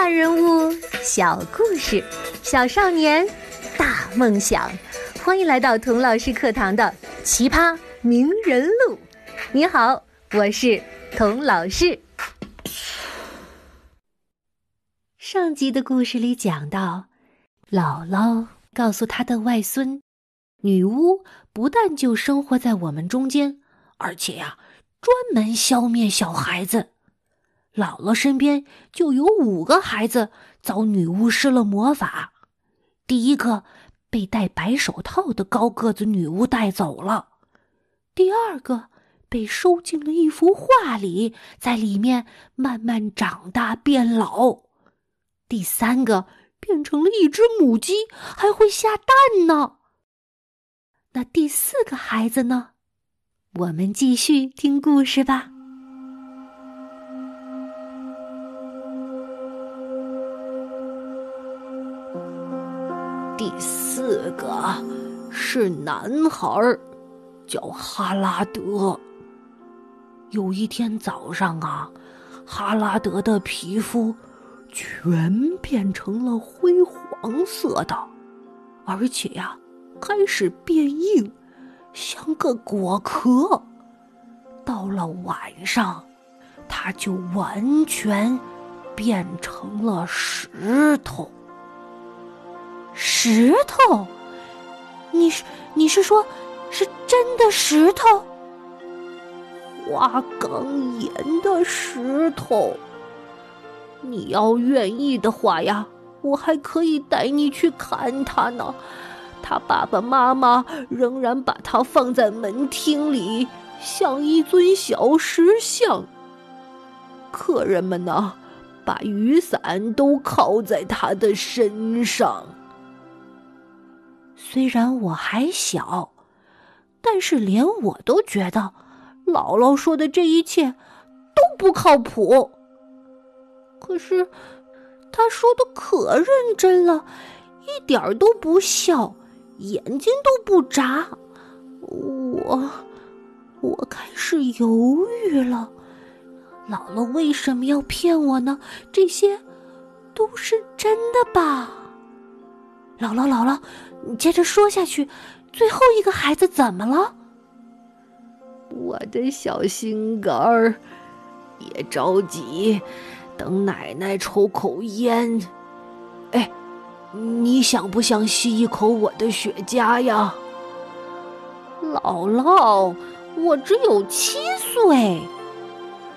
大人物，小故事，小少年，大梦想。欢迎来到童老师课堂的《奇葩名人录》。你好，我是童老师。上集的故事里讲到，姥姥告诉他的外孙，女巫不但就生活在我们中间，而且呀，专门消灭小孩子。姥姥身边就有五个孩子遭女巫施了魔法，第一个被戴白手套的高个子女巫带走了，第二个被收进了一幅画里，在里面慢慢长大变老，第三个变成了一只母鸡，还会下蛋呢。那第四个孩子呢？我们继续听故事吧。第四个是男孩儿，叫哈拉德。有一天早上啊，哈拉德的皮肤全变成了灰黄色的，而且呀，开始变硬，像个果壳。到了晚上，他就完全变成了石头。石头，你是你是说，是真的石头？花岗岩的石头。你要愿意的话呀，我还可以带你去看他呢。他爸爸妈妈仍然把他放在门厅里，像一尊小石像。客人们呢，把雨伞都靠在他的身上。虽然我还小，但是连我都觉得姥姥说的这一切都不靠谱。可是她说的可认真了，一点都不笑，眼睛都不眨。我我开始犹豫了，姥姥为什么要骗我呢？这些都是真的吧？姥姥，姥姥。你接着说下去，最后一个孩子怎么了？我的小心肝儿也着急，等奶奶抽口烟。哎，你想不想吸一口我的雪茄呀？姥姥，我只有七岁。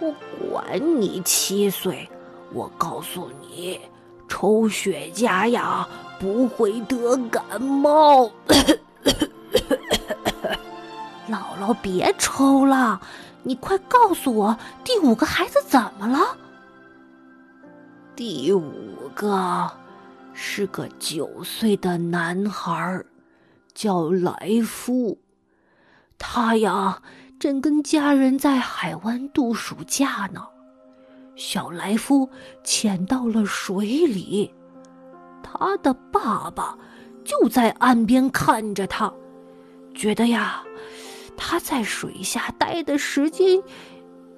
我管你七岁，我告诉你，抽雪茄呀。不会得感冒。姥姥，别抽了，你快告诉我，第五个孩子怎么了？第五个是个九岁的男孩，叫莱夫。他呀，正跟家人在海湾度暑假呢。小莱夫潜到了水里。他的爸爸就在岸边看着他，觉得呀，他在水下待的时间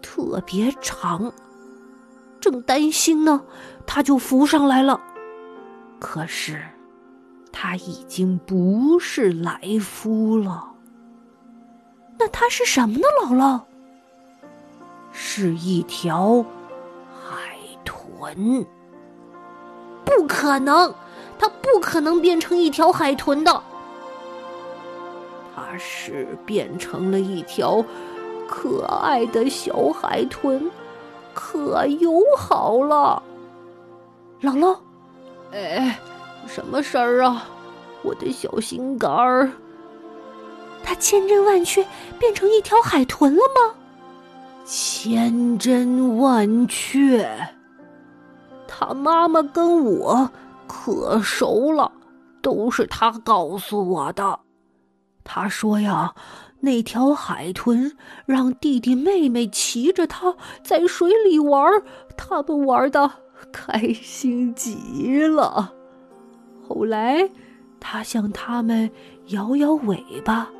特别长，正担心呢，他就浮上来了。可是他已经不是来夫了，那他是什么呢？姥姥，是一条海豚。不可能，它不可能变成一条海豚的。它是变成了一条可爱的小海豚，可友好了。姥姥，哎，什么事儿啊？我的小心肝儿，它千真万确变成一条海豚了吗？千真万确。他妈妈跟我可熟了，都是他告诉我的。他说呀，那条海豚让弟弟妹妹骑着它在水里玩，他们玩的开心极了。后来，他向他们摇摇尾巴，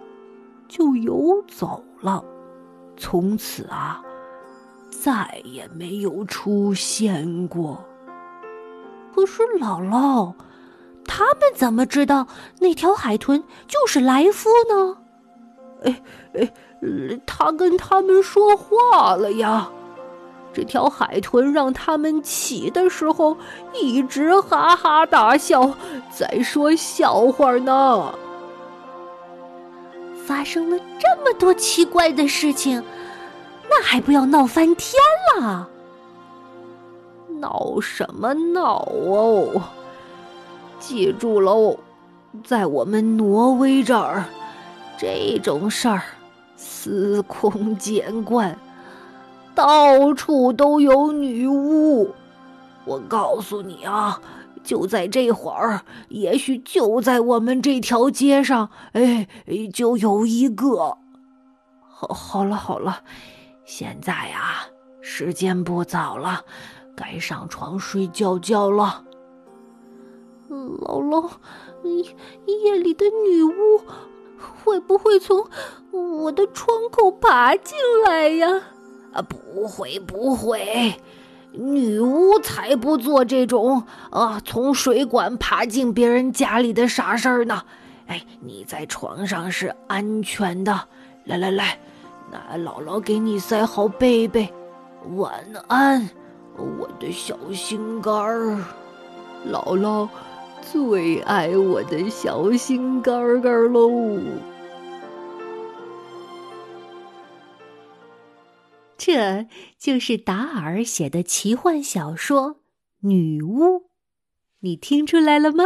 就游走了。从此啊，再也没有出现过。可是姥姥，他们怎么知道那条海豚就是来夫呢？哎哎，他跟他们说话了呀。这条海豚让他们起的时候一直哈哈大笑，在说笑话呢。发生了这么多奇怪的事情，那还不要闹翻天了？闹什么闹哦？记住喽，在我们挪威这儿，这种事儿司空见惯。到处都有女巫，我告诉你啊，就在这会儿，也许就在我们这条街上，哎，就有一个。好，好了，好了，现在啊，时间不早了，该上床睡觉觉了。姥姥，夜里的女巫会不会从我的窗口爬进来呀？啊，不会不会，女巫才不做这种啊，从水管爬进别人家里的傻事儿呢。哎，你在床上是安全的。来来来，那姥姥给你塞好被被，晚安，我的小心肝儿。姥姥最爱我的小心肝肝喽。这就是达尔写的奇幻小说《女巫》，你听出来了吗？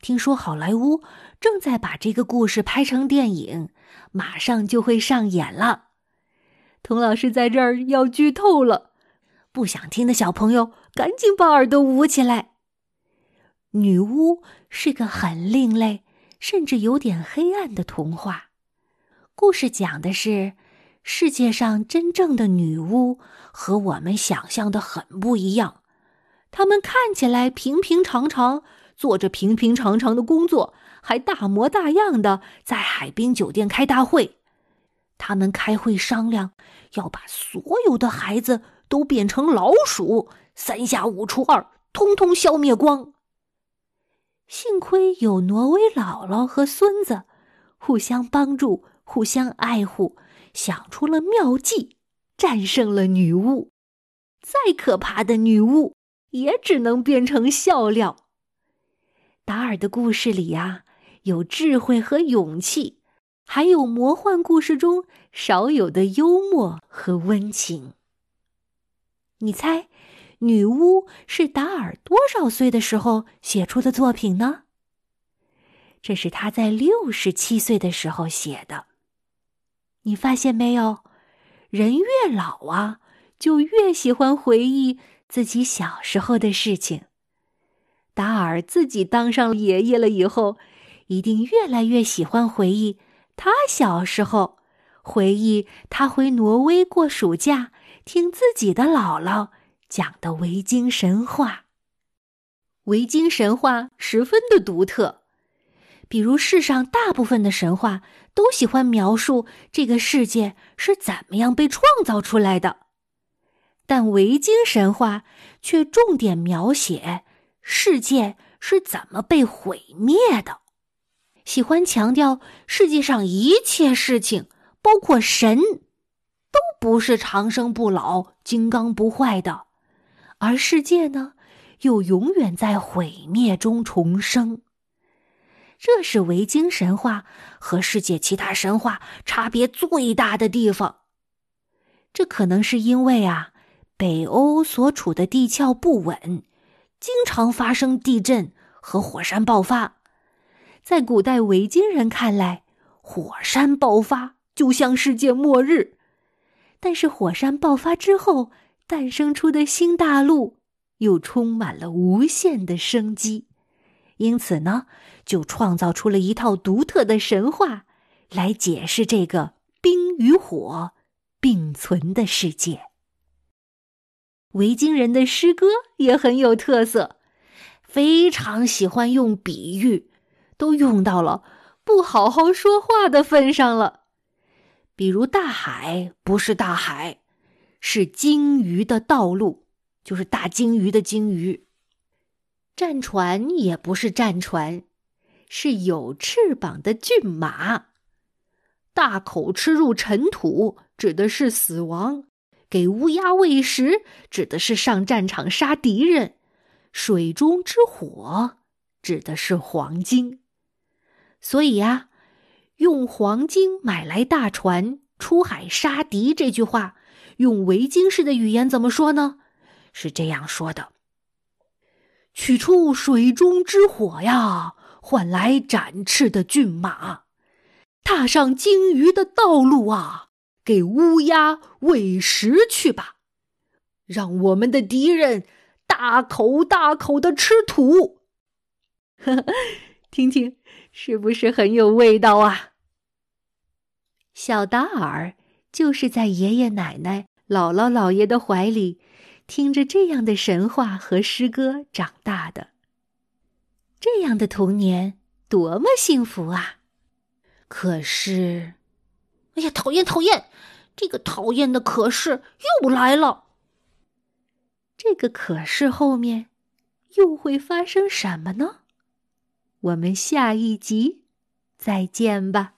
听说好莱坞正在把这个故事拍成电影，马上就会上演了。童老师在这儿要剧透了，不想听的小朋友赶紧把耳朵捂起来。《女巫》是个很另类，甚至有点黑暗的童话，故事讲的是。世界上真正的女巫和我们想象的很不一样，她们看起来平平常常，做着平平常常的工作，还大模大样的在海滨酒店开大会。他们开会商量，要把所有的孩子都变成老鼠，三下五除二，通通消灭光。幸亏有挪威姥姥和孙子，互相帮助，互相爱护。想出了妙计，战胜了女巫。再可怕的女巫，也只能变成笑料。达尔的故事里呀，有智慧和勇气，还有魔幻故事中少有的幽默和温情。你猜，女巫是达尔多少岁的时候写出的作品呢？这是他在六十七岁的时候写的。你发现没有，人越老啊，就越喜欢回忆自己小时候的事情。达尔自己当上爷爷了以后，一定越来越喜欢回忆他小时候，回忆他回挪威过暑假，听自己的姥姥讲的维京神话。维京神话十分的独特。比如，世上大部分的神话都喜欢描述这个世界是怎么样被创造出来的，但维京神话却重点描写世界是怎么被毁灭的，喜欢强调世界上一切事情，包括神，不是长生不老、金刚不坏的，而世界呢，又永远在毁灭中重生。这是维京神话和世界其他神话差别最大的地方。这可能是因为啊，北欧所处的地壳不稳，经常发生地震和火山爆发。在古代维京人看来，火山爆发就像世界末日。但是火山爆发之后诞生出的新大陆，又充满了无限的生机。因此呢，就创造出了一套独特的神话，来解释这个冰与火并存的世界。维京人的诗歌也很有特色，非常喜欢用比喻，都用到了不好好说话的份上了。比如，大海不是大海，是鲸鱼的道路，就是大鲸鱼的鲸鱼。战船也不是战船，是有翅膀的骏马。大口吃入尘土，指的是死亡；给乌鸦喂食，指的是上战场杀敌人；水中之火，指的是黄金。所以呀，用黄金买来大船出海杀敌这句话，用维京式的语言怎么说呢？是这样说的。取出水中之火呀，换来展翅的骏马，踏上鲸鱼的道路啊，给乌鸦喂食去吧，让我们的敌人大口大口的吃土。呵 呵，听听，是不是很有味道啊？小达尔就是在爷爷奶奶、姥姥姥爷的怀里。听着这样的神话和诗歌长大的，这样的童年多么幸福啊！可是，哎呀，讨厌讨厌，这个讨厌的可是又来了。这个可是后面又会发生什么呢？我们下一集再见吧。